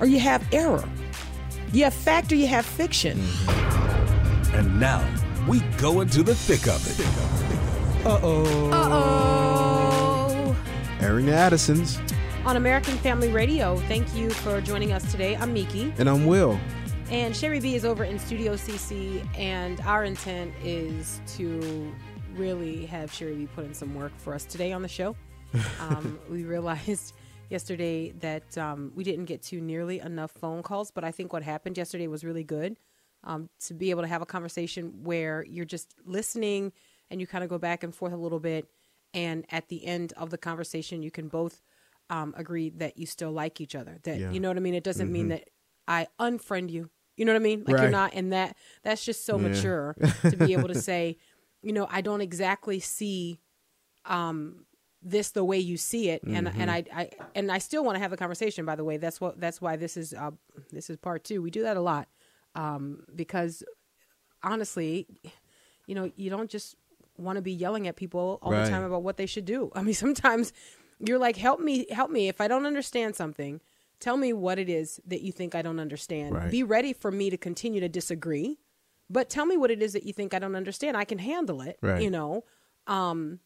or you have error. You have fact or you have fiction. Mm-hmm. And now we go into the thick of it. Uh oh. Uh oh. Airing the Addisons. On American Family Radio, thank you for joining us today. I'm Miki. And I'm Will. And Sherry B is over in Studio CC, and our intent is to really have Sherry B put in some work for us today on the show. Um, we realized yesterday that um, we didn't get to nearly enough phone calls, but I think what happened yesterday was really good um, to be able to have a conversation where you're just listening and you kind of go back and forth a little bit. And at the end of the conversation, you can both um, agree that you still like each other. That yeah. you know what I mean. It doesn't mm-hmm. mean that I unfriend you. You know what I mean? Like right. you're not in that. That's just so yeah. mature to be able to say, you know, I don't exactly see um, this the way you see it and mm-hmm. and I, I and I still want to have a conversation by the way that's what that's why this is uh, this is part 2 we do that a lot um, because honestly you know you don't just want to be yelling at people all right. the time about what they should do I mean sometimes you're like help me help me if I don't understand something tell me what it is that you think I don't understand right. be ready for me to continue to disagree but tell me what it is that you think I don't understand I can handle it right. you know um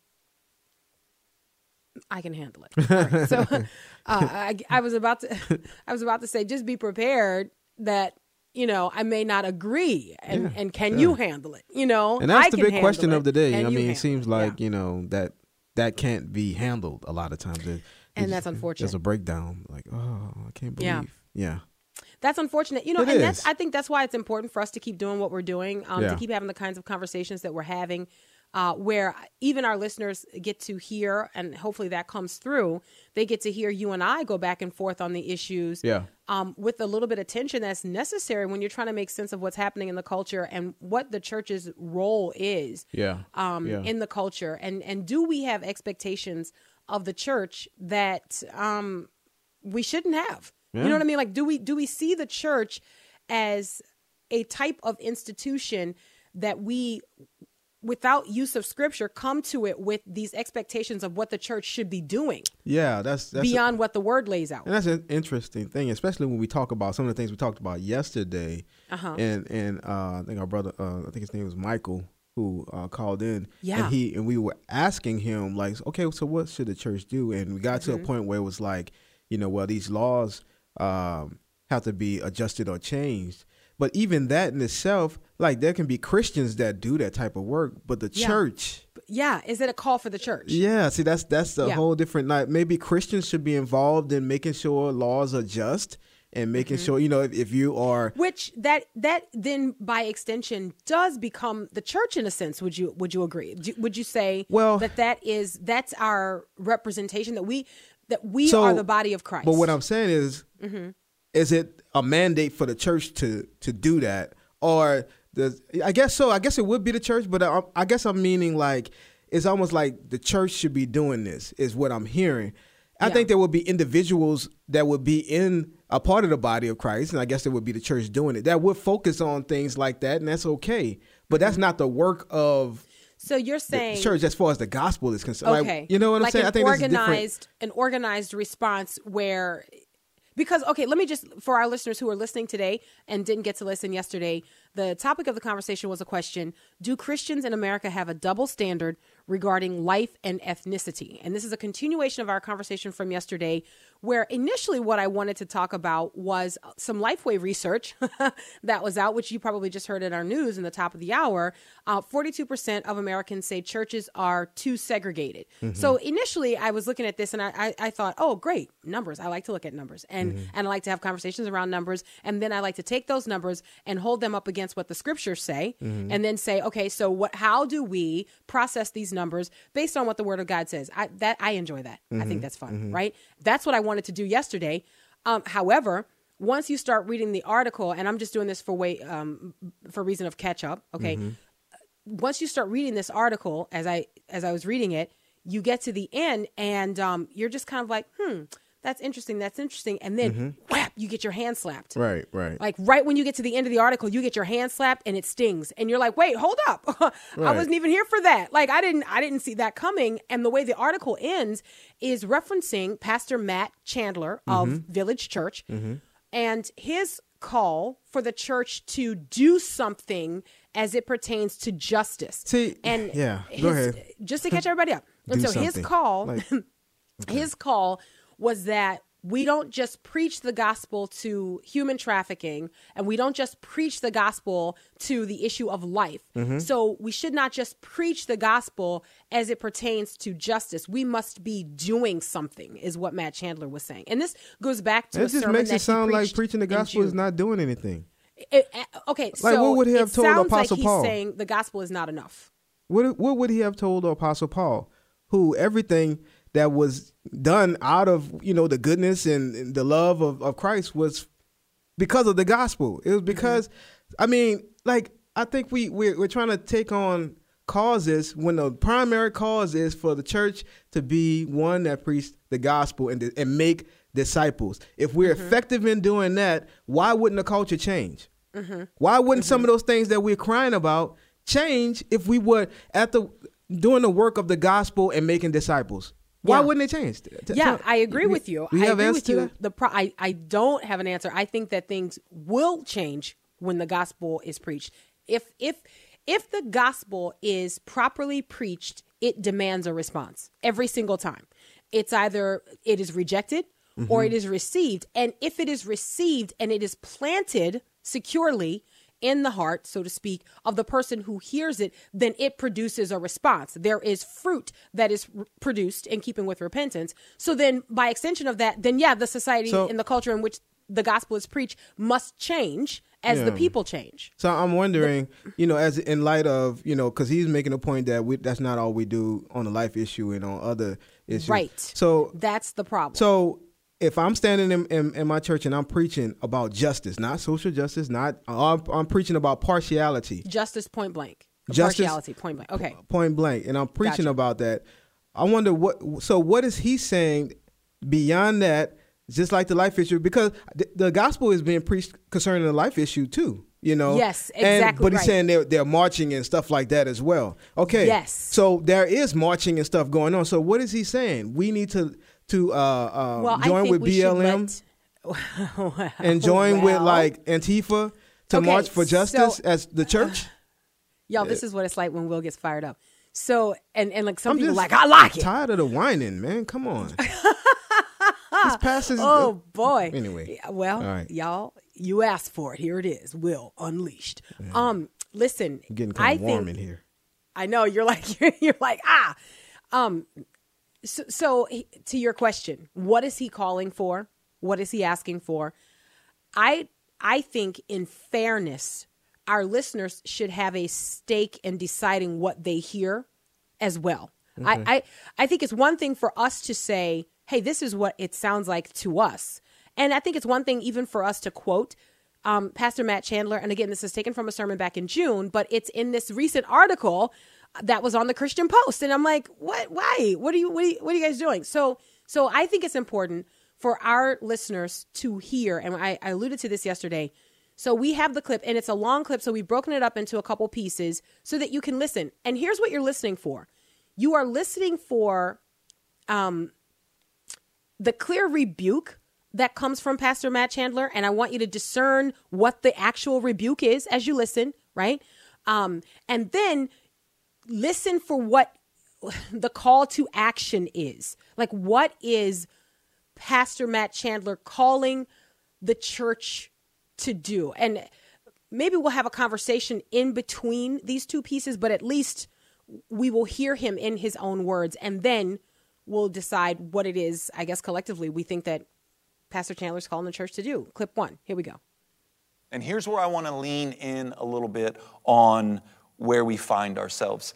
I can handle it. Right. so uh, I, I was about to, I was about to say, just be prepared that you know I may not agree, and yeah, and can yeah. you handle it? You know, and that's I the big question it. of the day. I mean, it seems like yeah. you know that that can't be handled a lot of times. It, and that's unfortunate. There's a breakdown. Like, oh, I can't believe. Yeah. That's unfortunate, you know, it and is. that's I think that's why it's important for us to keep doing what we're doing, um, to keep having the kinds of conversations that we're having uh, where even our listeners get to hear, and hopefully that comes through. They get to hear you and I go back and forth on the issues, yeah. um, with a little bit of tension that's necessary when you're trying to make sense of what's happening in the culture and what the church's role is, yeah. Um, yeah. in the culture, and and do we have expectations of the church that um, we shouldn't have? Yeah. You know what I mean? Like, do we do we see the church as a type of institution that we without use of scripture come to it with these expectations of what the church should be doing yeah that's, that's beyond a, what the word lays out. And that's an interesting thing especially when we talk about some of the things we talked about yesterday. Uh-huh. and and uh, i think our brother uh, i think his name was michael who uh, called in. Yeah. and he and we were asking him like okay so what should the church do? And we got to mm-hmm. a point where it was like you know well these laws um, have to be adjusted or changed but even that in itself, like there can be Christians that do that type of work, but the yeah. church. Yeah, is it a call for the church? Yeah, see that's that's a yeah. whole different like maybe Christians should be involved in making sure laws are just and making mm-hmm. sure you know if, if, you are which that that then by extension does become the church in a sense would you would you agree would you say well that that is that's our representation that we that we so, are the body of Christ but what I'm saying is mm-hmm is it a mandate for the church to to do that or the I guess so I guess it would be the church but I, I guess I'm meaning like it's almost like the church should be doing this is what I'm hearing I yeah. think there would be individuals that would be in a part of the body of Christ, and I guess it would be the church doing it that would focus on things like that, and that's okay. But that's mm-hmm. not the work of. So you're saying church as far as the gospel is concerned. Okay, like, you know what I'm like saying? I think organized, an organized response where because okay let me just for our listeners who are listening today and didn't get to listen yesterday the topic of the conversation was a question do christians in america have a double standard regarding life and ethnicity and this is a continuation of our conversation from yesterday where initially what I wanted to talk about was some Lifeway research that was out, which you probably just heard in our news in the top of the hour. Uh, 42% of Americans say churches are too segregated. Mm-hmm. So initially, I was looking at this and I, I, I, thought, oh, great, numbers. I like to look at numbers and, mm-hmm. and I like to have conversations around numbers. And then I like to take those numbers and hold them up against what the scriptures say mm-hmm. and then say, okay, so what, how do we process these numbers based on what the word of God says? I, that, I enjoy that. I think mm-hmm. that's fun, mm-hmm. right? That's what I wanted to do yesterday. Um, however, once you start reading the article, and I'm just doing this for way um, for reason of catch up. Okay, Mm-hmm. once you start reading this article, as I as I was reading it, you get to the end, and um, you're just kind of like, hmm, that's interesting, that's interesting, and then whap, you get your hand slapped. Mm-hmm. Right, right. Like right when you get to the end of the article, you get your hand slapped and it stings, and you're like, "Wait, hold up! I wasn't even here for that. Like I didn't, I didn't see that coming." And the way the article ends is referencing Pastor Matt Chandler of Mm-hmm. Village Church, and his call for the church to do something as it pertains to justice. See, and yeah, go his- ahead. Just to catch everybody up, and so his call Like- his call was that we don't just preach the gospel to human trafficking and we don't just preach the gospel to the issue of life. Mm-hmm. So we should not just preach the gospel as it pertains to justice. We must be doing something, is what Matt Chandler was saying. And this goes back to It just makes it sound like preaching the gospel is not doing anything. It- uh, okay, Like, so what would he have told Apostle like he's Paul? saying the gospel is not enough. What what would he have told the apostle Paul, who everything that was done out of you know the goodness and, and the love of, of Christ was because of the gospel. It was Mm-hmm. because I mean, like I think we we're, we're trying to take on causes when the primary cause is for the church to be one that preach the gospel and and make disciples. If we're Mm-hmm. effective in doing that, why wouldn't the culture change? Mm-hmm. Why wouldn't some of those things that we're crying about change if we were at the doing the work of the gospel and making disciples? Why Yeah. wouldn't it change? T- Yeah, I agree with you. We I have agree with to you. that? The pro- I, I don't have an answer. I think that things will change when the gospel is preached. If if if the gospel is properly preached, it demands a response every single time. It's either it is rejected or Mm-hmm. it is received. And if it is received and it is planted securely in the heart, so to speak, of the person who hears it, then it produces a response. There is fruit that is r- produced in keeping with repentance. So then, by extension of that, then yeah, the society So- and the culture in which the gospel is preached must change as the people change. So I'm wondering, you know, as in light of, you know, because he's making a point that we, that's not all we do on the life issue and on other issues. Right. So That's the problem. So if I'm standing in, in, in my church and I'm preaching about justice, not social justice, not I'm, I'm preaching about partiality, Justice point blank. Justice- Partiality point blank. Okay. point blank, and I'm preaching Gotcha. about that. I wonder what. So what is he saying beyond that? Just like the life issue, because the, the gospel is being preached concerning the life issue too. You know. Yes, And- exactly but he's right. saying they're they're marching and stuff like that as well. Okay. Yes. So there is marching and stuff going on. So what is he saying? We need to to uh, uh, Well, join with BLM let- and join with like Antifa to Okay, march for justice so- as the church. y'all. This is what it's like when Will gets fired up. So and and like some I'm people like I like it. Tired of the whining, man. Come on. this passes. Oh boy. Anyway. Yeah, well, right. y'all, you asked for it. Here it is. Will unleashed. Um, listen, getting I kind of warm think in here. I know you're like you're, you're like ah, um, so, so to your question, what is he calling for? What is he asking for? I I think in fairness, our listeners should have a stake in deciding what they hear as well. I, I I think it's one thing for us to say, "Hey, this is what it sounds like to us," and I think it's one thing even for us to quote um, Pastor Matt Chandler. And again, this is taken from a sermon back in June, but it's in this recent article that was on the Christian Post, and I'm like, "What? Why? What are you? What are you, what are you guys doing?" So, so I think it's important for our listeners to hear, and I, I alluded to this yesterday. So we have the clip, and it's a long clip. So we've broken it up into a couple pieces so that you can listen. And here's what you're listening for: you are listening for um, the clear rebuke that comes from Pastor Matt Chandler, and I want you to discern what the actual rebuke is as you listen, right? Um, and then listen for what the call to action is. Like, what is Pastor Matt Chandler calling the church to do? And maybe we'll have a conversation in between these two pieces, but at least we will hear him in his own words, and then we'll decide what it is, I guess, collectively, we think that Pastor Chandler's calling the church to do. Clip one. Here we go. And here's where I want to lean in a little bit on where we find ourselves.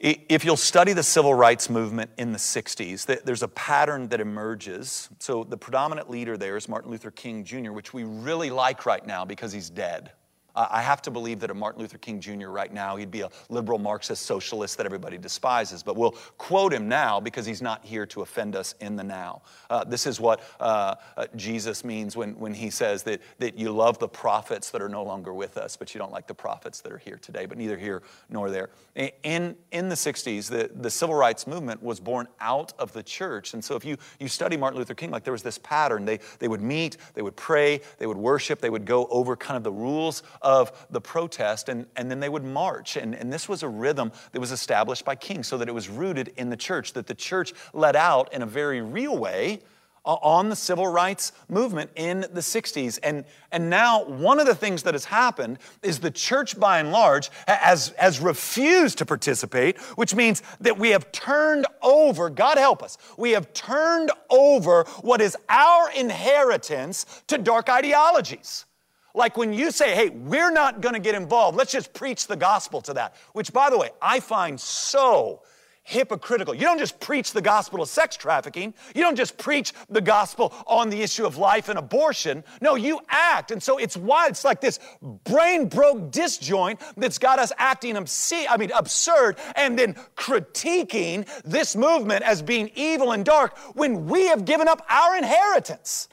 If you'll study the civil rights movement in the 60s, there's a pattern that emerges. So, the predominant leader there is Martin Luther King Jr., which we really like right now because he's dead. I have to believe that a Martin Luther King Jr. right now, he'd be a liberal Marxist socialist that everybody despises. But we'll quote him now because he's not here to offend us in the now. Uh, this is what uh, uh, Jesus means when, when he says that, that you love the prophets that are no longer with us, but you don't like the prophets that are here today, but neither here nor there. In, in the 60s, the, the civil rights movement was born out of the church. And so if you, you study Martin Luther King, like there was this pattern. They, they would meet, they would pray, they would worship, they would go over kind of the rules of the protest, and, and then they would march. And, and this was a rhythm that was established by King so that it was rooted in the church, that the church let out in a very real way uh, on the civil rights movement in the 60s. And, and now, one of the things that has happened is the church, by and large, has, has refused to participate, which means that we have turned over, God help us, we have turned over what is our inheritance to dark ideologies. Like when you say, hey, we're not going to get involved, let's just preach the gospel to that, which, by the way, I find so hypocritical. You don't just preach the gospel of sex trafficking. You don't just preach the gospel on the issue of life and abortion. No, you act. And so it's why it's like this brain broke disjoint that's got us acting obscene, I mean absurd and then critiquing this movement as being evil and dark when we have given up our inheritance.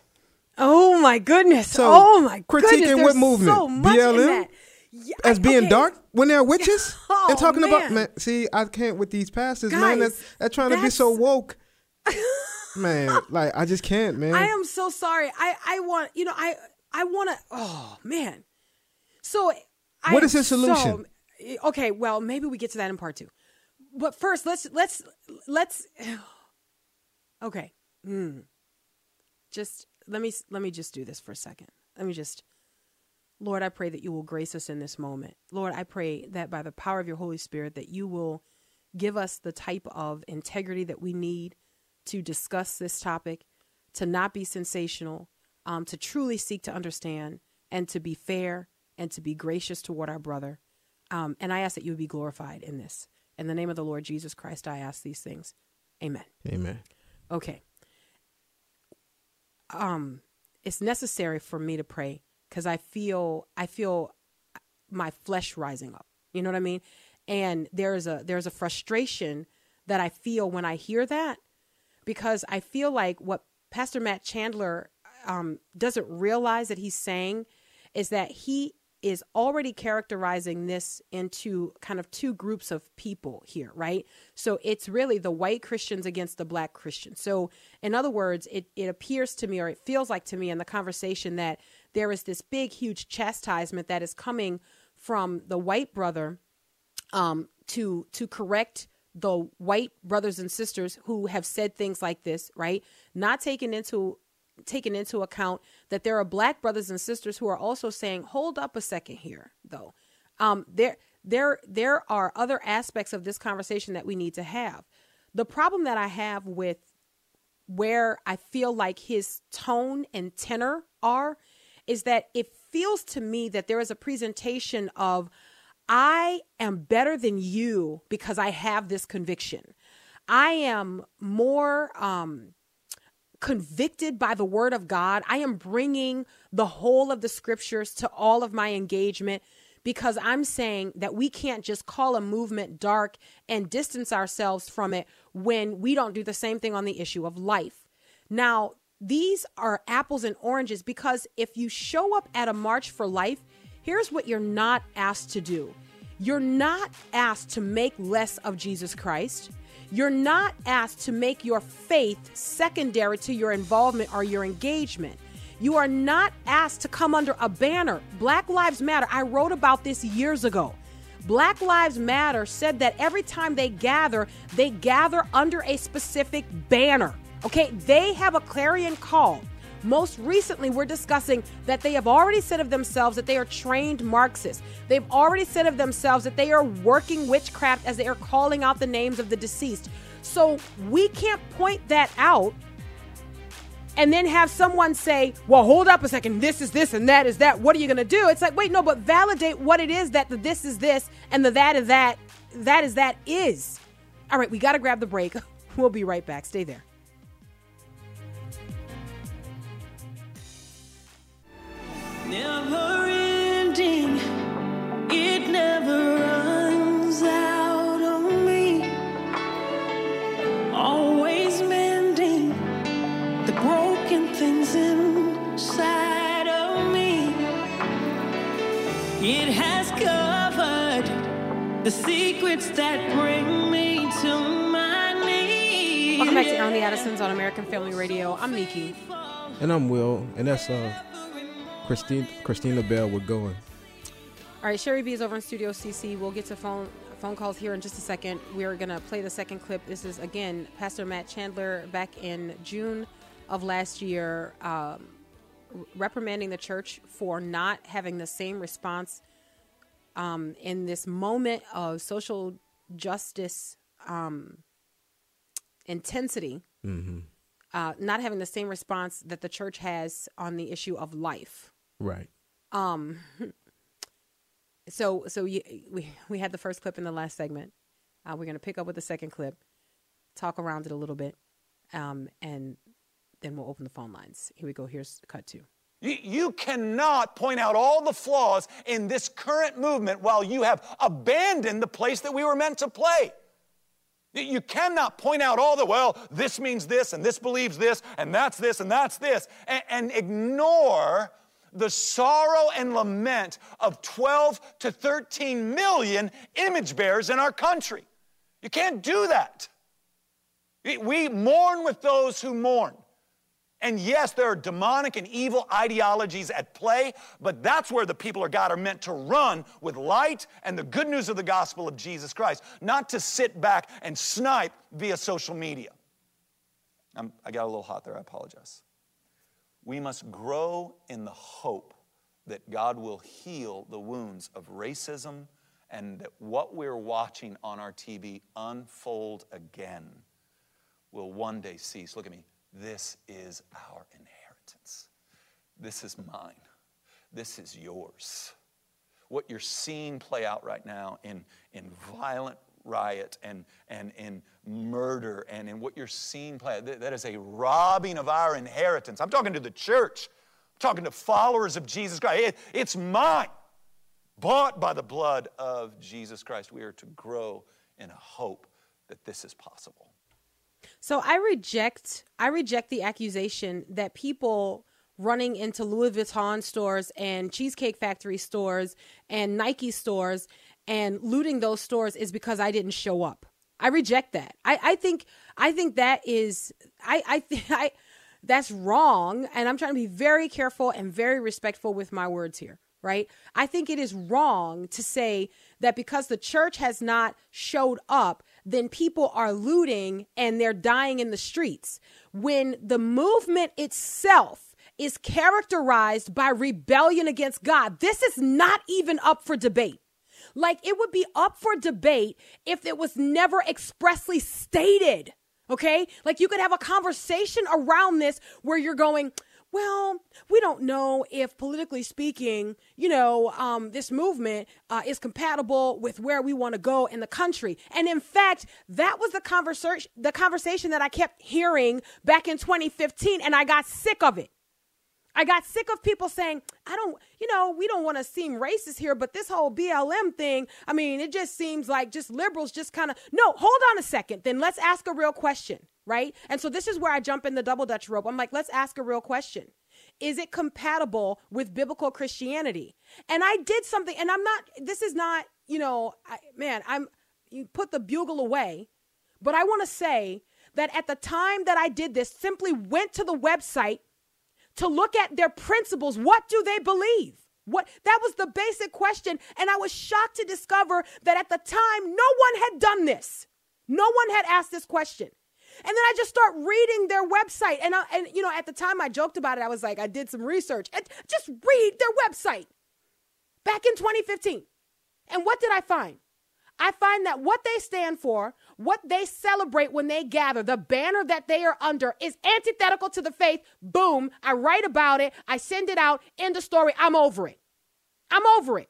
Oh my goodness. So oh my critiquing goodness. what movement? So BLM? Yeah, As being okay. dark when they're witches oh, and talking man. about man. See, I can't with these pastors, Guys, man. That's, that's trying that's... to be so woke. man, like I just can't, man. I am so sorry. I I want you know I I want to. Oh man. So what is his solution? So, okay, well maybe we get to that in part two, but first let's let's let's. Okay. Mm. Just let me let me just do this for a second. Let me just Lord, I pray that you will grace us in this moment. Lord, I pray that by the power of your Holy Spirit that you will give us the type of integrity that we need to discuss this topic, to not be sensational, um, to truly seek to understand, and to be fair and to be gracious toward our brother. Um, and I ask that you would be glorified in this. In the name of the Lord Jesus Christ, I ask these things. Amen. Amen. Okay um, it's necessary for me to pray because I feel I feel my flesh rising up. You know what I mean? And there's a there's a frustration that I feel when I hear that because I feel like what Pastor Matt Chandler um, doesn't realize that he's saying is that he is already characterizing this into kind of two groups of people here, right? So it's really the white Christians against the black Christians. So, in other words, it, it appears to me, or it feels like to me in the conversation, that there is this big, huge chastisement that is coming from the white brother um, to to correct the white brothers and sisters who have said things like this, right? Not taking into taken into account that there are black brothers and sisters who are also saying, hold up a second here, though. Um, there, there, there are other aspects of this conversation that we need to have. The problem that I have with where I feel like his tone and tenor are is that it feels to me that there is a presentation of, I am better than you because I have this conviction. I am more um, convicted by the word of God. I am bringing the whole of the scriptures to all of my engagement because I'm saying that we can't just call a movement dark and distance ourselves from it when we don't do the same thing on the issue of life. Now, these are apples and oranges because if you show up at a March for Life, here's what you're not asked to do. You're not asked to make less of Jesus Christ. You're not asked to make your faith secondary to your involvement or your engagement. You are not asked to come under a banner. Black Lives Matter, I wrote about this years ago. Black Lives Matter said that every time they gather, they gather under a specific banner. Okay, they have a clarion call. Most recently, we're discussing that they have already said of themselves that they are trained Marxists. They've already said of themselves that they are working witchcraft as they are calling out the names of the deceased. So we can't point that out and then have someone say, well, hold up a second, this is this and that is that. What are you going to do? It's like, wait, no, but validate what it is that the this is this and the that is that, that is that is. All right, we got to grab the break. We'll be right back. Stay there. Never ending, it never runs out on me. Always mending the broken things inside of me. It has covered the secrets that bring me to my knees. Welcome back to On the Addisons on American Family Radio. I'm Miki. And I'm Will, and that's uh Christine Christina Bell. We're going. All right, Sherry B is over in Studio CC. We'll get to phone phone calls here in just a second. We're gonna play the second clip. This is again Pastor Matt Chandler back in June of last year, um, reprimanding the church for not having the same response um, in this moment of social justice um, intensity. Uh, not having the same response that the church has on the issue of life. Right. Um, so so you, we we had the first clip in the last segment. Uh, we're gonna pick up with the second clip, talk around it a little bit, um, and then we'll open the phone lines. Here we go. Here's cut two. You, you cannot point out all the flaws in this current movement while you have abandoned the place that we were meant to play. You- You cannot point out all the, well, this means this, and this believes this, and that's this, and that's this, and, and ignore the sorrow and lament of 12 to 13 million image bearers in our country. You can't do that. We- mourn with those who mourn. And yes, there are demonic and evil ideologies at play, but that's where the people of God are meant to run with light and the good news of the gospel of Jesus Christ, not to sit back and snipe via social media. I'm, I got a little hot there, I apologize. We must grow in the hope that God will heal the wounds of racism and that what we're watching on our TV unfold again will one day cease. Look at me. This is our inheritance. This is mine. This is yours. What you're seeing play out right now in, in violent riot and, and in murder and in what you're seeing play that is a robbing of our inheritance. I'm talking to the church. I'm talking to followers of Jesus Christ. It- it's mine. Bought by the blood of Jesus Christ. We are to grow in a hope that this is possible. So I reject I reject the accusation that people running into Louis Vuitton stores and Cheesecake Factory stores and Nike stores and looting those stores is because I didn't show up. I reject that. I, I think I think that is I I I that's wrong and I'm trying to be very careful and very respectful with my words here right? I think it is wrong to say that because the church has not showed up, then people are looting and they're dying in the streets. When the movement itself is characterized by rebellion against God, this is not even up for debate. Like it would be up for debate if it was never expressly stated. Okay? Like you could have a conversation around this where you're going, well, we don't know if politically speaking, you know, um, this movement uh, is compatible with where we want to go in the country. And in fact, that was the conversation, the conversation that I kept hearing back in 2015, and I got sick of it. I got sick of people saying, I don't, you know, we don't want to seem racist here, but this whole BLM thing, I mean, it just seems like just liberals just kind of, no, hold on a second. Then let's ask a real question, right? And so this is where I jump in the double dutch rope. I'm like, let's ask a real question. Is it compatible with biblical Christianity? And I did something, and I'm not, this is not, you know, I, man, I'm, you put the bugle away, but I want to say that at the time that I did this, simply went to the website to look at their principles. What do they believe? What that was the basic question and I was shocked to discover that at the time no one had done this. No one had asked this question. And then I just start reading their website and I, and you know at the time I joked about it I was like I did some research and just read their website. Back in 2015. And what did I find? I find that what they stand for, what they celebrate when they gather, the banner that they are under is antithetical to the faith. Boom. I write about it. I send it out. End of story. I'm over it. I'm over it.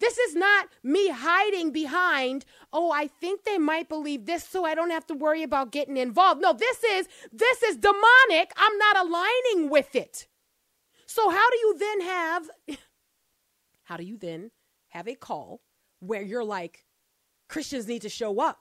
This is not me hiding behind, oh, I think they might believe this so I don't have to worry about getting involved. No, this is this is demonic. I'm not aligning with it. So how do you then have how do you then have a call where you're like Christians need to show up?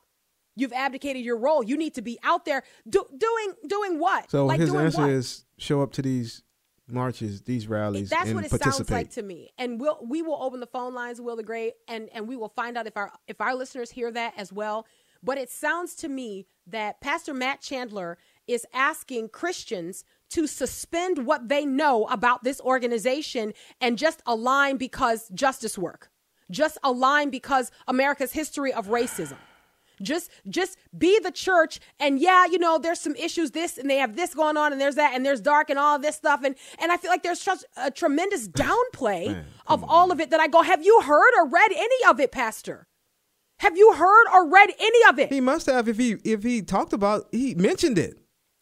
You've abdicated your role. You need to be out there do, doing doing what? So like his answer what? is show up to these marches, these rallies, That's what it sounds like to me. And we'll we will open the phone lines, Will the Great, and and we will find out if our if our listeners hear that as well. But it sounds to me that Pastor Matt Chandler is asking Christians to suspend what they know about this organization and just align because justice work. Just align because America's history of racism. Just just be the church and yeah, you know, there's some issues this and they have this going on and there's that and there's dark and all this stuff and and I feel like there's such a tremendous downplay Man, of all of it that I go, "Have you heard or read any of it, pastor? Have you heard or read any of it?" He must have if he if he talked about he mentioned it.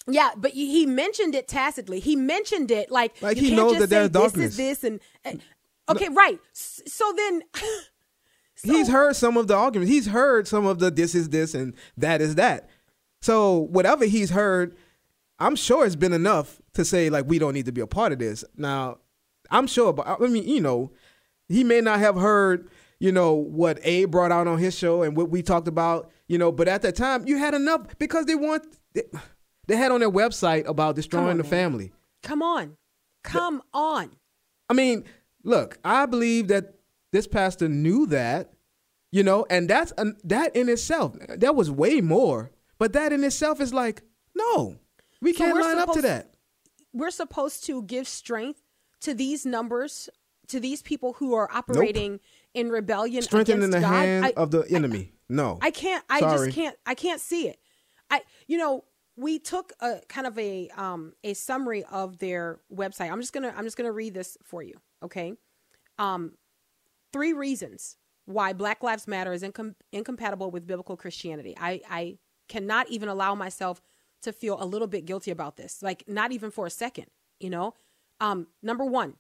Yeah, but he mentioned it tacitly. He mentioned it like, Like he knows that there's say this darkness. is this and, and okay, right. So then so- He's heard some of the arguments. He's heard some of the this is this and that is that. So whatever he's heard, I'm sure it's been enough to say like we don't need to be a part of this. Now, I'm sure, but I mean, you know, he may not have heard, you know, what A brought out on his show and what we talked about, you know, but at that time you had enough because they want they, they had on their website about destroying on, the man. family. come on. Come on. I mean, look, I believe that this pastor knew that, you know, and that's an, that in itself, that was way more. But that in itself is like, no, we can't we're line up to supposed- that. we're supposed to give strength to these numbers, to these people who are operating in rebellion Strengthening against the God. hand I- of the enemy. no, I can't. I Sorry. just can't. I can't see it. I. You know, we took a kind of a um a summary of their website. I'm just gonna I'm just gonna read this for you. Okay. Um, three reasons why Black Lives Matter is incom- incompatible with biblical Christianity. I I cannot even allow myself to feel a little bit guilty about this. Like not even for a second. You know. Um, number one,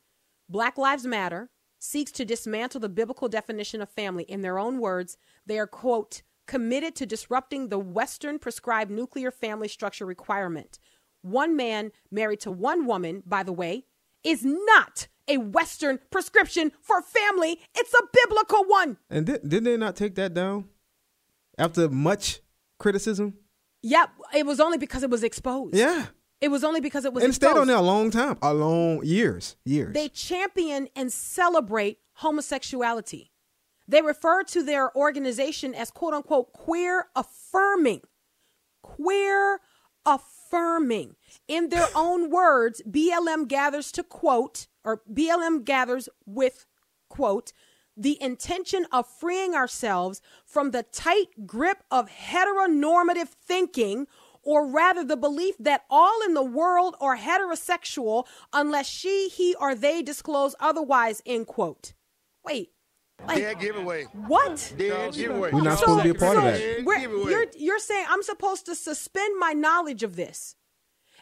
Black Lives Matter seeks to dismantle the biblical definition of family. In their own words, they are, quote, committed to disrupting the Western prescribed nuclear family structure requirement. One man married to one woman, by the way, is not a Western prescription for family. It's a biblical one. and did, did they not take that down after much criticism? Yep, it was only because it was exposed. Yeah, It was only because it was and stayed on there a long time, a long years, years. They champion and celebrate homosexuality. They refer to their organization as quote unquote queer affirming. Queer affirming. In their own words, BLM gathers to quote, or BLM gathers with quote, the intention of freeing ourselves from the tight grip of heteronormative thinking, or rather the belief that all in the world are heterosexual unless she, he, or they disclose otherwise, end quote. Wait. Like, Dead giveaway. what? Dead giveaway. We're not supposed to be a part of that. we're- You're, you're saying I'm supposed to suspend my knowledge of this.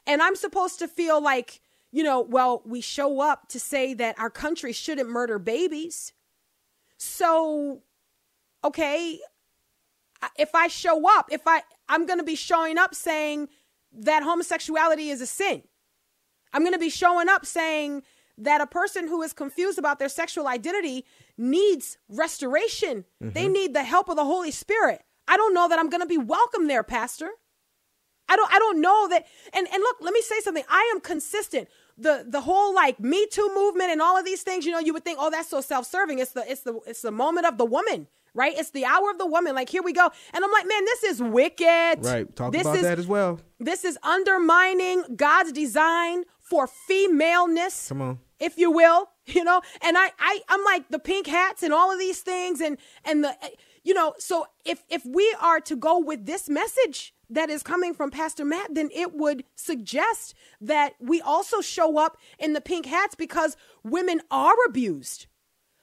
And I'm supposed to feel like, you know, well, we show up to say that our country shouldn't murder babies. So, okay, if I show up, if I, I'm going to be showing up saying that homosexuality is a sin. I'm going to be showing up saying that a person who is confused about their sexual identity needs restoration. They mm-hmm. need the help of the Holy Spirit. I don't know that I'm going to be welcome there, pastor. I don't I don't know that and and look, let me say something. I am consistent. The the whole like Me Too movement and all of these things, you know, you would think, "Oh, that's so self-serving. It's the it's the it's the moment of the woman." Right? It's the hour of the woman. Like, here we go. And I'm like, man, this is wicked. right, talk this about is, that as well. this is undermining God's design for femaleness, Come on. if you will. You know, and I, I, I'm like the pink hats and all of these things, and and the, eh, you know, so if if we are to go with this message that is coming from Pastor Matt, then it would suggest that we also show up in the pink hats because women are abused.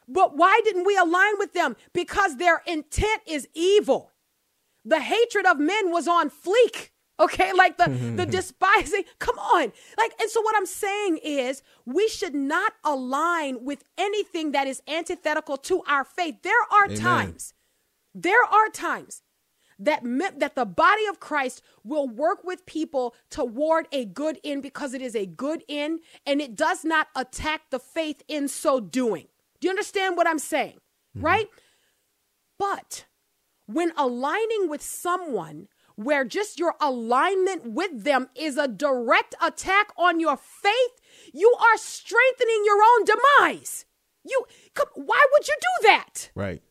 But why didn't we align with them? Because their intent is evil. The hatred of men was on fleek. Okay, like the the despising. Come on. Like and so what I'm saying is we should not align with anything that is antithetical to our faith. There are Amen. times. There are times that meant that the body of Christ will work with people toward a good end because it is a good end and it does not attack the faith in so doing. Do you understand what I'm saying? Mm-hmm. Right? But when aligning with someone where just your alignment with them is a direct attack on your faith, you are strengthening your own demise. You come, why would you do that? Right.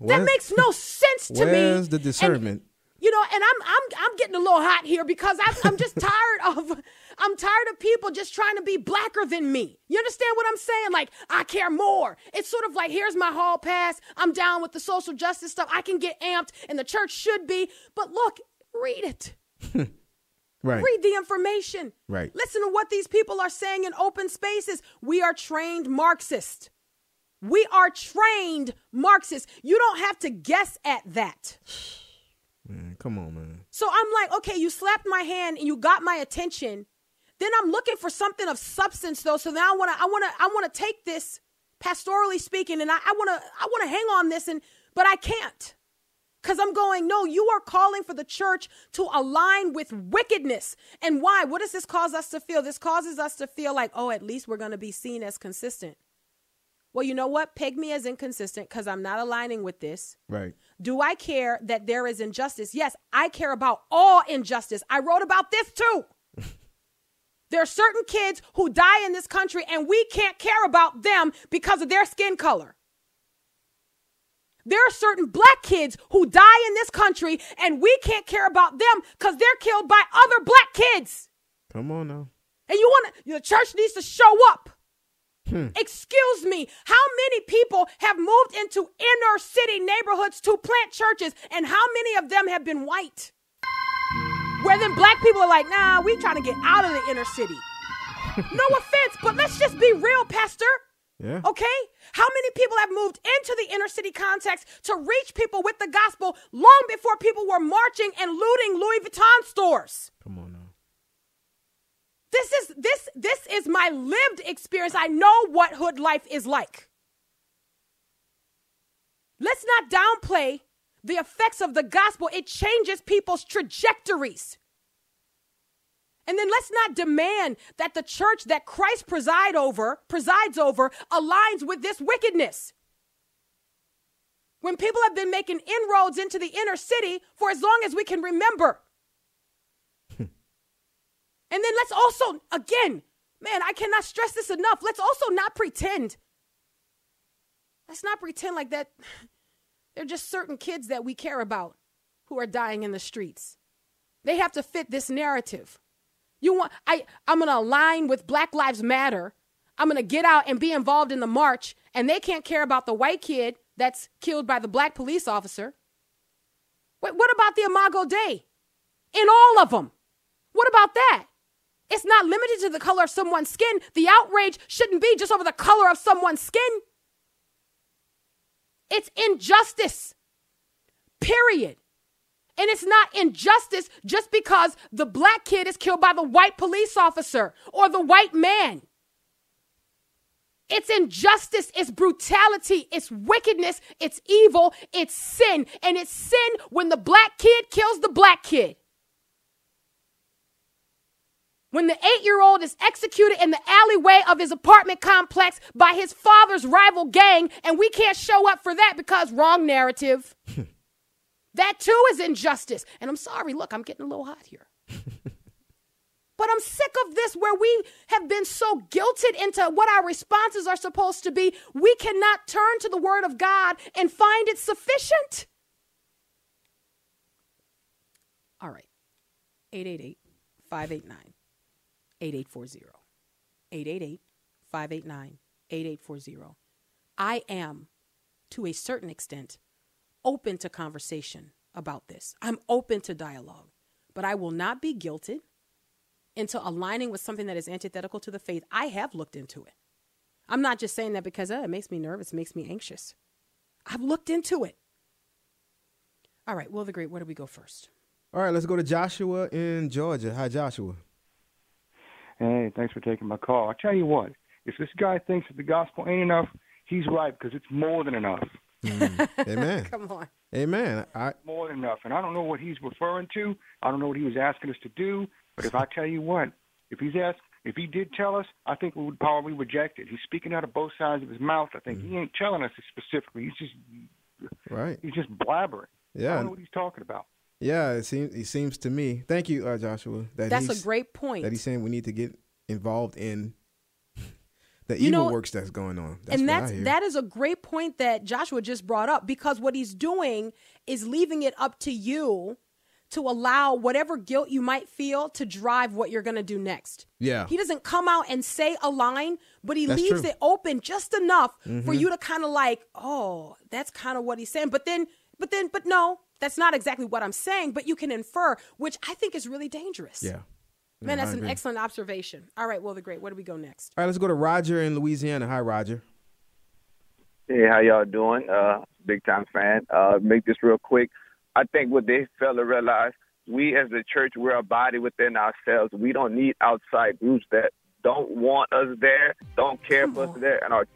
That makes no sense to me. Where's the And, discernment? you know, and I'm I'm I'm getting a little hot here because I'm I'm just tired of I'm tired of people just trying to be blacker than me. You understand what I'm saying? Like I care more. It's sort of like here's my hall pass. I'm down with the social justice stuff. I can get amped, and the church should be. But look, read it. right. Read the information. Right. Listen to what these people are saying in open spaces. We are trained Marxists. We are trained Marxists. You don't have to guess at that. Man, come on, man. So I'm like, okay, you slapped my hand and you got my attention. Then I'm looking for something of substance though. So now I wanna I wanna I wanna take this pastorally speaking and I, I wanna I wanna hang on this and but I can't. Because I'm going, no, you are calling for the church to align with wickedness. And why? What does this cause us to feel? This causes us to feel like, oh, at least we're going to be seen as consistent. Well, you know what? Peg me as inconsistent because I'm not aligning with this. Right. Do I care that there is injustice? Yes, I care about all injustice. I wrote about this too. there are certain kids who die in this country and we can't care about them because of their skin color. There are certain black kids who die in this country and we can't care about them because they're killed by other black kids. Come on now. And you want to, the church needs to show up. Hmm. Excuse me, how many people have moved into inner city neighborhoods to plant churches, and how many of them have been white? Where then black people are like, nah, we trying to get out of the inner city. no offense, but let's just be real, Pastor. Yeah. Okay? How many people have moved into the inner city context to reach people with the gospel long before people were marching and looting Louis Vuitton stores? Come on now. This is this this is my lived experience. I know what hood life is like. Let's not downplay the effects of the gospel. It changes people's trajectories. And then let's not demand that the church that Christ preside over, presides over aligns with this wickedness. When people have been making inroads into the inner city for as long as we can remember. And then let's also, again, man, I cannot stress this enough. Let's also not pretend. Let's not pretend like that. They're just certain kids that we care about who are dying in the streets. They have to fit this narrative. You want I I'm going to align with Black Lives Matter. I'm going to get out and be involved in the march and they can't care about the white kid that's killed by the black police officer. Wait, what about the Imago Dei? In all of them. What about that? It's not limited to the color of someone's skin. The outrage shouldn't be just over the color of someone's skin. It's injustice. Period. And it's not injustice just because the black kid is killed by the white police officer or the white man. It's injustice, it's brutality, it's wickedness, it's evil, it's sin. And it's sin when the black kid kills the black kid. When the eight year old is executed in the alleyway of his apartment complex by his father's rival gang, and we can't show up for that because wrong narrative. that too is injustice. And I'm sorry, look, I'm getting a little hot here. but I'm sick of this where we have been so guilted into what our responses are supposed to be, we cannot turn to the Word of God and find it sufficient. All right. 888 589 8840. 888 589 8840. I am, to a certain extent, open to conversation about this. I'm open to dialogue, but I will not be guilted into aligning with something that is antithetical to the faith. I have looked into it. I'm not just saying that because oh, it makes me nervous, makes me anxious. I've looked into it. All right, Will the Great, where do we go first? All right, let's go to Joshua in Georgia. Hi, Joshua. Hey, thanks for taking my call. I tell you what, if this guy thinks that the gospel ain't enough, he's right because it's more than enough. Mm. Amen. Come on. Amen. I More than enough. And I don't know what he's referring to. I don't know what he was asking us to do. But if I tell you what, if he's asked, if he did tell us, I think we would probably reject it. He's speaking out of both sides of his mouth. I think he mm. ain't telling us specifically. He's just right. he's just blabbering. Yeah. I don't know what he's talking about. Yeah, it seems it seems to me. Thank you, uh, Joshua. That That's a great point. that he's saying we need to get involved in the You evil know, works that's going on. That's and that's that is a great point that Joshua just brought up because what he's doing is leaving it up to you to allow whatever guilt you might feel to drive what you're going to do next. Yeah. He doesn't come out and say a line, but he That's leaves true. Mm-hmm. it open just enough for you to kind of like, "Oh, that's kind of what he's saying." But then but then but no, that's not exactly what I'm saying, but you can infer, which I think is really dangerous. yeah. Man, Yeah, I that's an excellent observation. All right, well, the great. Where do we go next? All right, let's go to Roger in Louisiana. Hi, Roger. Hey, how y'all doing? Uh, big time fan. Uh, make this real quick. I think what they fail to realize, we as the church, we're a body within ourselves. We don't need outside groups that don't want us there, don't care for us there, and are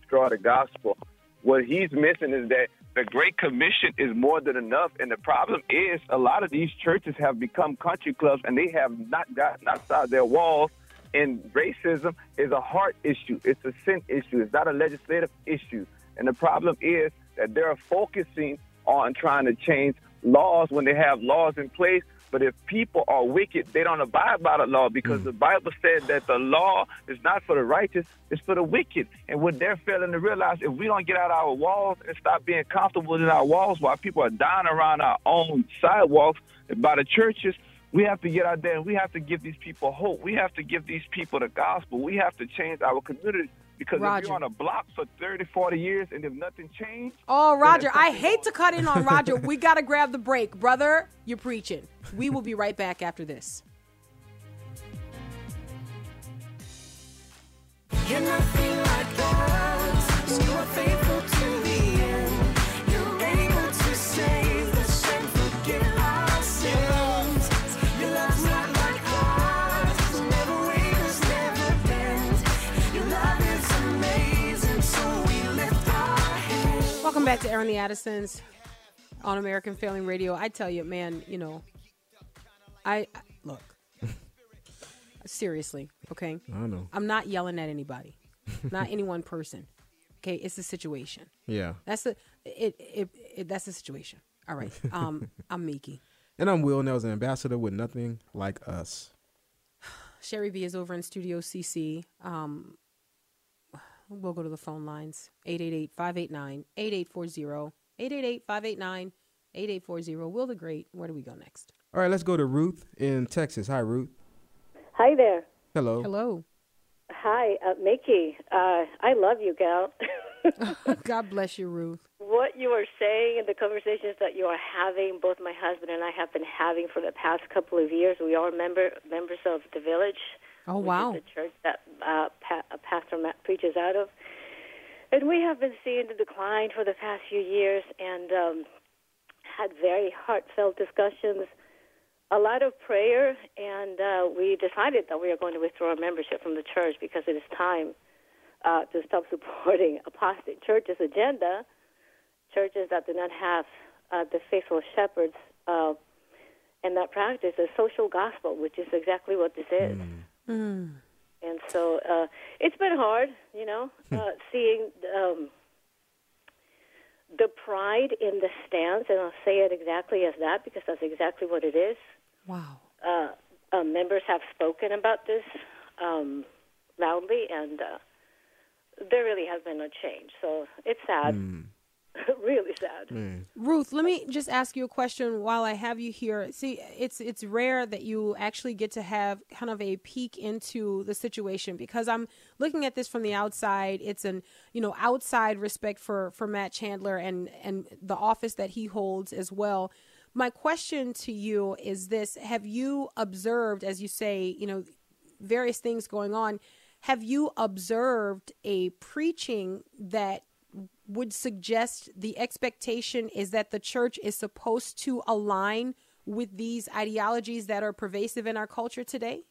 destroy the gospel. What he's missing is that the Great Commission is more than enough, and the problem is a lot of these churches have become country clubs, and they have not gotten outside their walls and racism is a heart issue. It's a sin issue. It's not a legislative issue. And the problem is that they're focusing on trying to change laws when they have laws in place. But if people are wicked, they don't abide by the law because hmm. the Bible said that the law is not for the righteous, it's for the wicked. And what they're failing to realize, if we don't get out our walls and stop being comfortable in our walls while people are dying around our own sidewalks and by the churches, we have to get out there and we have to give these people hope. We have to give these people the gospel. We have to change our community because if Roger. you're on a block for 30, 40 years and if nothing changed, Oh, Roger, I something hate to cut in on Roger. we got to grab the break. Brother, you're preaching. We will be right back after this. You're nothing like us. You are faithful Welcome back to Aaron the Addisons on American Family Radio. I tell you, man, you know, I, I look seriously, okay. I know. I'm not yelling at anybody, not any one person. Okay, it's the situation. Yeah. That's the it, it, it that's the situation. All right. Um, I'm Miki. And I'm Will Nels, an ambassador with nothing like us. Sherry B is over in Studio CC. Um, we'll go to the phone lines 888 589 8840. 888 589 8840. Will the Great. Where do we go next? All right, let's go to Ruth in Texas. Hi, Ruth. Hi there. Hello. Hello. Hi, uh, Mickey. Uh, I love you, gal. God bless you, Ruth. what you are saying and the conversations that you are having, both my husband and I have been having for the past couple of years. We are member members of the Village. Oh, which wow. Is the church that uh, pa- uh, Pastor Matt preaches out of, and we have been seeing the decline for the past few years, and um, had very heartfelt discussions. A lot of prayer, and uh, we decided that we are going to withdraw our membership from the church because it is time uh, to stop supporting apostate churches' agenda, churches that do not have uh, the faithful shepherds uh, and that practice a social gospel, which is exactly what this is. And so uh, it's been hard, you know, uh, seeing um, the pride in the stance, and I'll say it exactly as that because that's exactly what it is. Wow. uh, uh, members have spoken about this um, loudly, and uh, there really has been no change. So it's sad, really sad. Mm. Ruth, let me just ask you a question while I have you here. See, it's it's rare that you actually get to have kind of a peek into the situation because I'm looking at this from the outside. It's an you know outside respect for for Matt Chandler and and the office that he holds as well. My question to you is this: Have you observed, as you say, you know, various things going on? Have you observed a preaching that would suggest the expectation is that the church is supposed to align with these ideologies that are pervasive in our culture today?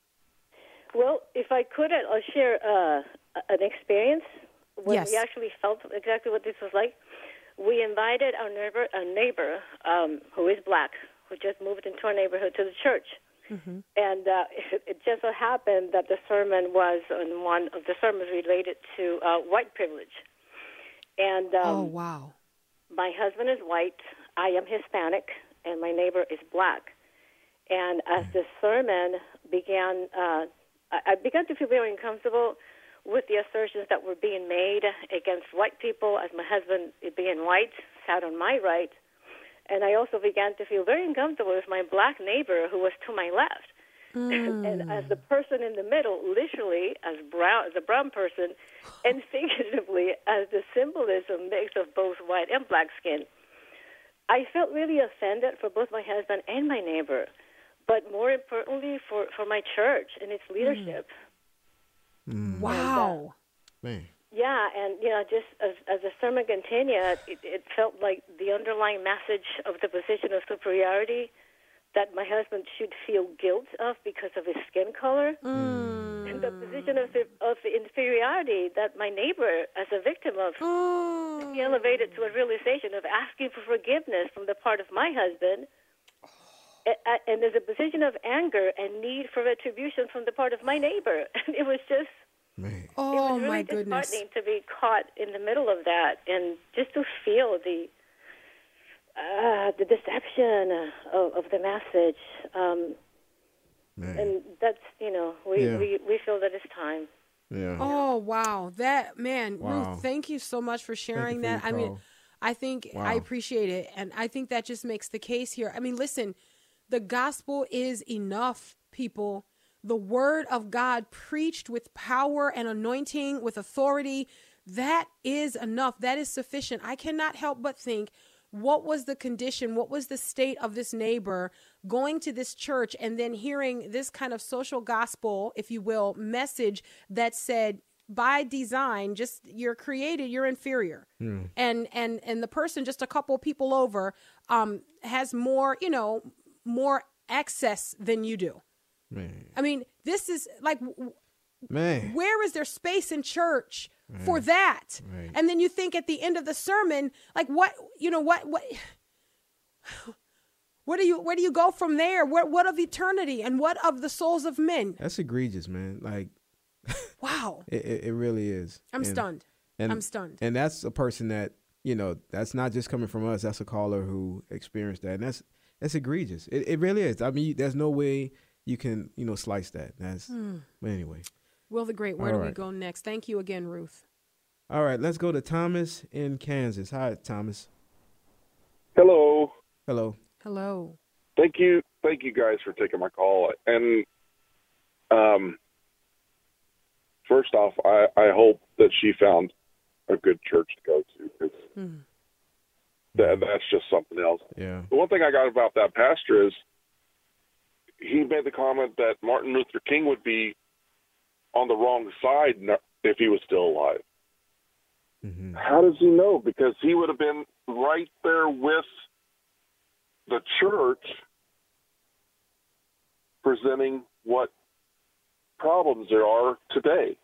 Well, if I could, I'll share uh, an experience when Yes. we actually felt exactly what this was like. We invited our neighbor, a neighbor um, who is black, who just moved into our neighborhood, to the church. And uh, it, it just so happened that the sermon was on one of the sermons related to uh, white privilege. And um, oh wow. my husband is white, I am Hispanic, and my neighbor is black. And as the sermon began, uh, I I began to feel very uncomfortable with the assertions that were being made against white people, as my husband, being white, sat on my right. And I also began to feel very uncomfortable with my black neighbor who was to my left. And hmm. as the person in the middle, literally as brown as a brown person, and figuratively as the symbolism mix of both white and black skin. I felt really offended for both my husband and my neighbor, but more importantly for, for my church and its hmm. leadership. Hmm. Uh, wow. Man. Yeah, and you know, just as as the sermon continued, it, it felt like the underlying message of the position of superiority that my husband should feel guilt of because of his skin color, mm. and the position of of inferiority that my neighbor, as a victim of, mm. Oh. be elevated to a realization of asking for forgiveness from the part of my husband. A- a- And there's a position of anger and need for retribution from the part of my neighbor. And it was just Man. it Oh was really my goodness. disheartening to be caught in the middle of that and just to feel the uh, the deception uh, of, of the message. Um, and that's you know we, Yeah. we we feel that it's time. Yeah. Oh wow, that man, Wow. Ruth, thank you so much for sharing for that. your I mean. I think I appreciate it, and I think that just makes the case here. I mean, listen, the gospel is enough, people. The word of God preached with power and anointing, with authority, that is enough. That is sufficient. I cannot help but think what was the condition what was the state of this neighbor going to this church and then hearing this kind of social gospel if you will message that said by design just you're created you're inferior and and and the person just a couple people over um has more you know more access than you do Man. i mean this is like w- Man. where is there space in church for that Right. and then you think at the end of the sermon like what you know what what where do you where do you go from there what what of eternity and what of the souls of men That's egregious, man. Like wow it, it, it really is. i'm And- stunned And, i'm stunned And that's a person that you know. That's not just coming from us. That's a caller who experienced that, and that's that's egregious. It, it really is. I mean, there's no way you can you know slice that. That's Hmm. but anyway. Will the great where All do we go next thank you again ruth All right, let's go to Thomas in Kansas. Hi, Thomas. Hello. Hello. hello Thank you. Thank you guys for taking my call. And um, first off, I, I hope that she found a good church to go to because that, that's just something else. Yeah. The one thing I got about that pastor is he made the comment that Martin Luther King would be on the wrong side if he was still alive. hmm How does he know? Because he would have been right there with the church presenting what problems there are today.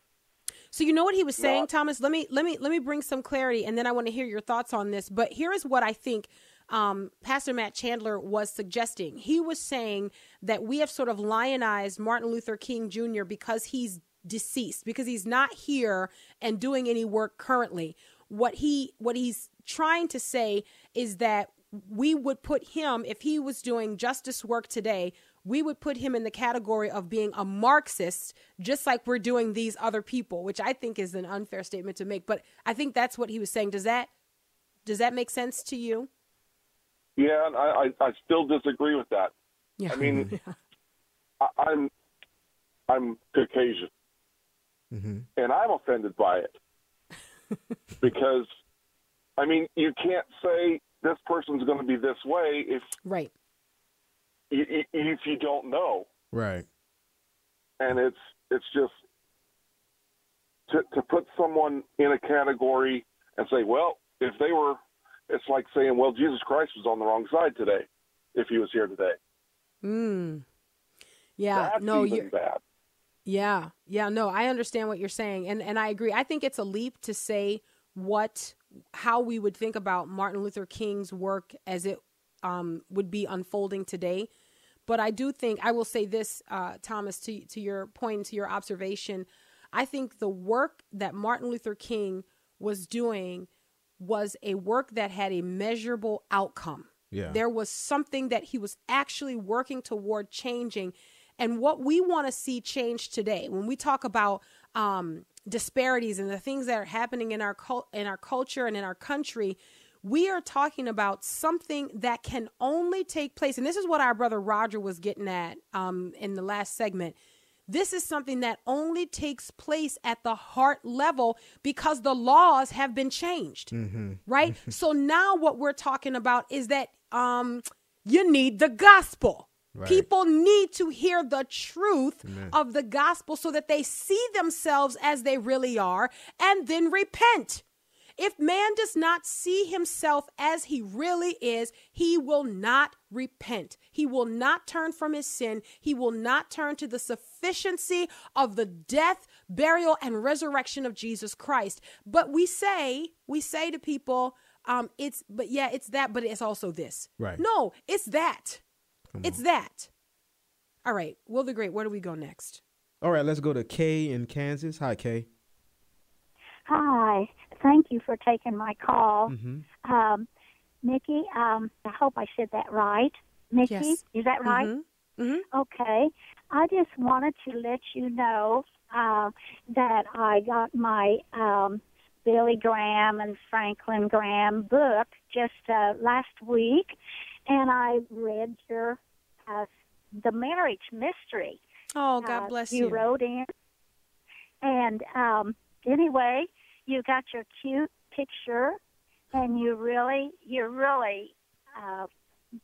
So you know what he was saying, Not- Thomas. Let me let me let me bring some clarity, and then I want to hear your thoughts on this. But here is what I think um, Pastor Matt Chandler was suggesting. He was saying that we have sort of lionized Martin Luther King Jr. because he's deceased, because he's not here and doing any work currently. What he what he's trying to say is that we would put him if he was doing justice work today we would put him in the category of being a marxist just like we're doing these other people which i think is an unfair statement to make but i think that's what he was saying. Does that does that make sense to you? Yeah, I, I, I still disagree with that. yeah. I mean, I, I'm I'm Caucasian, hmm and I'm offended by it because, I mean, you can't say this person's going to be this way if right you, if you don't know. Right. and it's it's just to to put someone in a category and say, well, if they were, it's like saying, well, Jesus Christ was on the wrong side today, if he was here today. Mm. Yeah. That's no, you're. bad. Yeah, yeah, no, I understand what you're saying, and and I agree. I think it's a leap to say what how we would think about Martin Luther King's work as it um, would be unfolding today. But I do think I will say this, uh, Thomas, to to your point, to your observation. I think the work that Martin Luther King was doing was a work that had a measurable outcome. Yeah. There was something that he was actually working toward changing. And what we want to see change today, when we talk about um, disparities and the things that are happening in our cul- in our culture and in our country, we are talking about something that can only take place. And this is what our brother Roger was getting at um, in the last segment. This is something that only takes place at the heart level because the laws have been changed, right? so now what we're talking about is that um, you need the gospel. Right. People need to hear the truth of the gospel so that they see themselves as they really are and then repent. If man does not see himself as he really is, he will not repent. He will not turn from his sin. He will not turn to the sufficiency of the death, burial, and resurrection of Jesus Christ. But we say, we say to people, um, it's, but yeah, it's that, but it's also this. Right. No, it's that. It's that. All right. Will the Great, where do we go next? All right, let's go to Kay in Kansas. Hi, Kay. Hi. Thank you for taking my call. Mm-hmm. Um, Nikki, um, I hope I said that right. Nikki, Yes. is that right? Mhm. Mhm. Okay. I just wanted to let you know uh, that I got my um, Billy Graham and Franklin Graham book just uh, last week, and I read your uh, The Marriage Mystery. Oh, God uh, bless you you. wrote in. And um, anyway, you got your cute picture, and you really, you're really uh,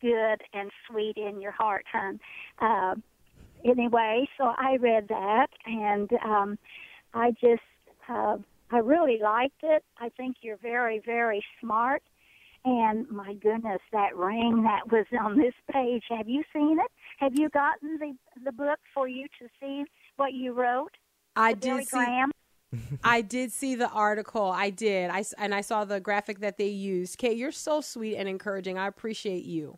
good and sweet in your heart, hon. Uh, anyway, so I read that, and um, I just, uh, I really liked it. I think you're very, very smart. And my goodness, that ring that was on this page. Have you seen it? Have you gotten the the book for you to see what you wrote? I Billy did see. Graham. I did see the article. I did. I and I saw the graphic that they used. Kate, you're so sweet and encouraging. I appreciate you.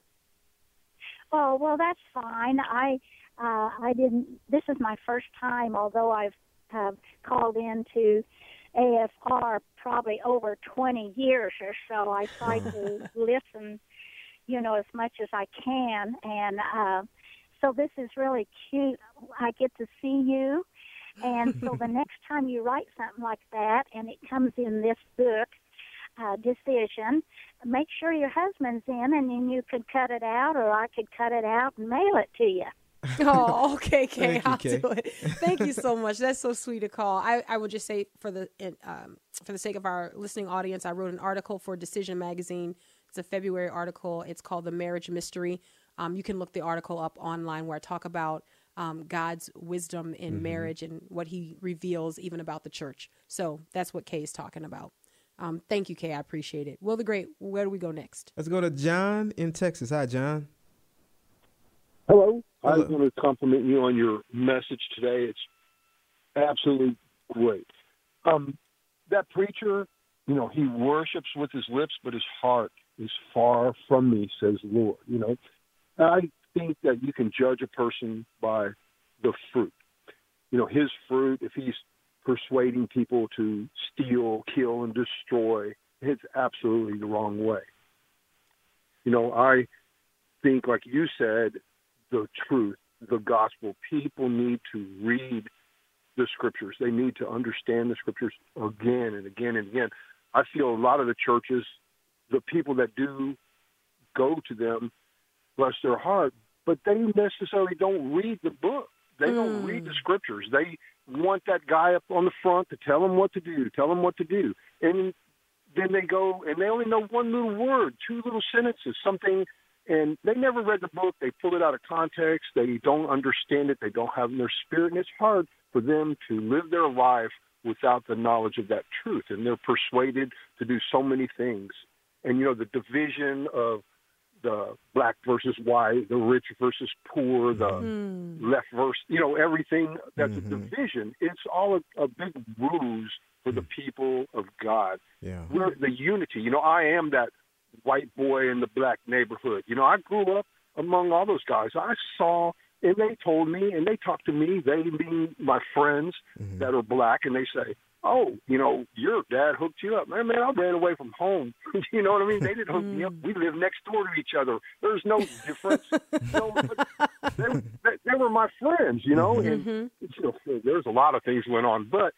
Oh well, that's fine. I uh, I didn't. This is my first time, although I've have called into AFR probably over 20 years or so. I try to listen, you know, as much as I can, and uh, so this is really cute. I get to see you, and so the next time you write something like that, and it comes in this book. Uh, decision. Make sure your husband's in, and then you could cut it out, or I could cut it out and mail it to you. Oh, okay, Kay. Thank you, I'll Kay. do it. Thank you so much. That's so sweet a call. I, I would just say for the um, for the sake of our listening audience, I wrote an article for Decision Magazine. It's a February article. It's called "The Marriage Mystery." Um, you can look the article up online where I talk about um, God's wisdom in Mm-hmm. marriage and what He reveals even about the church. So that's what Kay is talking about. Um, thank you, Kay. I appreciate it. Will the Great. Where do we go next? Let's go to John in Texas. Hi, John. Hello. I Hello. want to compliment you on your message today. It's absolutely great. Um, that preacher, you know, he worships with his lips, but his heart is far from me, says the Lord. You know, I think that you can judge a person by the fruit. You know, his fruit, if he's persuading people to steal, kill, and destroy, it's absolutely the wrong way. You know, I think, like you said, the truth, the gospel. People need to read the scriptures. They need to understand the scriptures again and again and again. I feel a lot of the churches, the people that do go to them, bless their heart, but they necessarily don't read the book. They don't hmm. read the scriptures. They want that guy up on the front to tell them what to do, tell them what to do. And then they go and they only know one little word, two little sentences, something and they never read the book. They pull it out of context. They don't understand it. They don't have it in their spirit, and it's hard for them to live their life without the knowledge of that truth. And they're persuaded to do so many things. And you know, the division of the black versus white, the rich versus poor, the Mm. left versus you know everything that's a division. It's all a, a big ruse for the people of God. Yeah. We're the unity. You know, I am that white boy in the black neighborhood. You know, I grew up among all those guys. I saw, and they told me, and they talked to me. They being my friends mm-hmm. that are black, and they say, "Oh, you know, your dad hooked you up, man. Man, I ran away from home. you know what I mean? They didn't hook me up. Mm. We live next door to each other. There's no difference. know, they, they, they were my friends, you know, mm-hmm. and mm-hmm. you know, there's a lot of things went on, but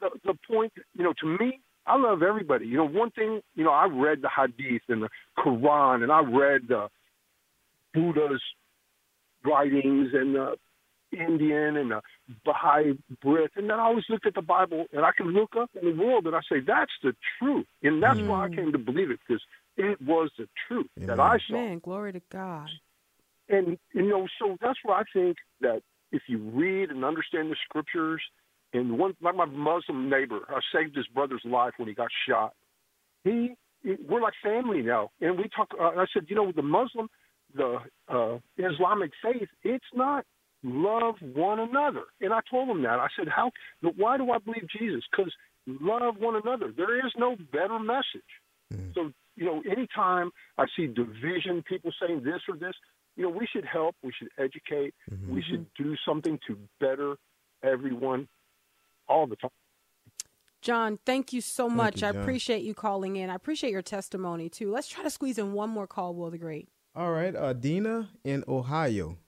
the, the point, you know, to me, I love everybody. You know, one thing, you know, I read the Hadith and the Quran, and I read uh, Buddha's writings and the Indian and the Baha'i Brit, and then I always looked at the Bible, and I can look up in the world, and I say that's the truth, and that's why I came to believe it because it was the truth that I saw Man, glory to God. and you know, so that's where I think that if you read and understand the scriptures, and one like my Muslim neighbor, I saved his brother's life when he got shot. He, we're like family now, and we talk. Uh, I said, you know, the Muslim, the uh, Islamic faith, it's not love one another. And I told him that. I said, how? Why do I believe Jesus? Because love one another. There is no better message. So, you know, anytime I see division, people saying this or this, you know, we should help, we should educate, we should do something to better everyone all the time. John, thank you so much. you, I appreciate you calling in. I appreciate your testimony too. Let's try to squeeze in one more call, Will the Great. All right, uh, Dina in Ohio.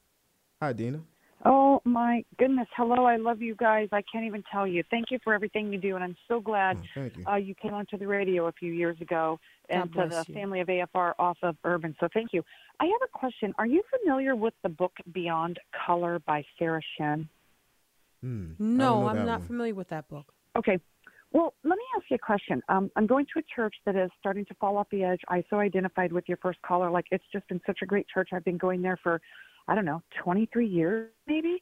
Hi, Dina. Oh my goodness! Hello, I love you guys. I can't even tell you. Thank you for everything you do, and I'm so glad Oh, you. uh, you came onto the radio a few years ago and God to the you. family of AFR off of Urban. So thank you. I have a question. Are you familiar with the book Beyond Color by Sarah Shin? Hmm, No, I'm not one. familiar with that book. Okay. Well, let me ask you a question. Um, I'm going to a church that is starting to fall off the edge. I so identified with your first caller. Like, it's just been such a great church. I've been going there for, I don't know, 23 years maybe.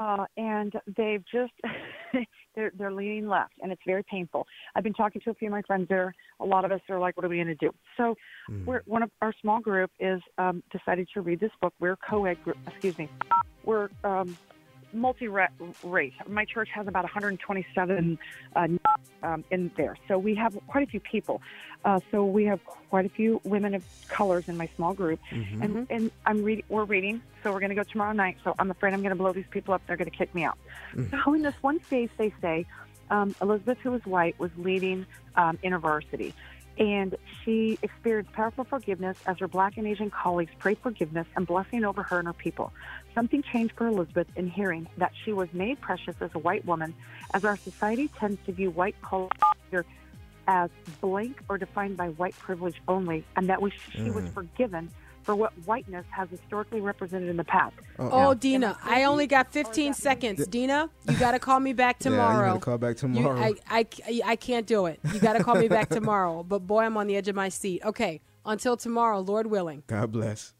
Uh, and they've just they're they're leaning left, and it's very painful. I've been talking to a few of my friends there. A lot of us are like, "What are we going to do?" So, we're one of our small group is um, decided to read this book. We're co-ed group. Excuse me. We're um, multi-race. My church has about 127 uh, um, in there, so we have quite a few people. Uh, so we have quite a few women of colors in my small group, and and I'm reading. We're reading, so we're going to go tomorrow night. So I'm afraid I'm going to blow these people up. They're going to kick me out. So in this one space, they say um, Elizabeth, who was white, was leading um, InterVarsity. And she experienced powerful forgiveness as her black and Asian colleagues prayed forgiveness and blessing over her and her people. Something changed for Elizabeth in hearing that she was made precious as a white woman, as our society tends to view white culture as blank or defined by white privilege only, and that we, she was mm. forgiven for what whiteness has historically represented in the past. Oh, oh Dina, I only got 15 seconds. Dina, you got to call me back tomorrow. Yeah, you gotta call back You- tomorrow. I, I, I can't do it. You got to call me back tomorrow. But boy, I'm on the edge of my seat. Okay, until tomorrow, Lord willing. God bless.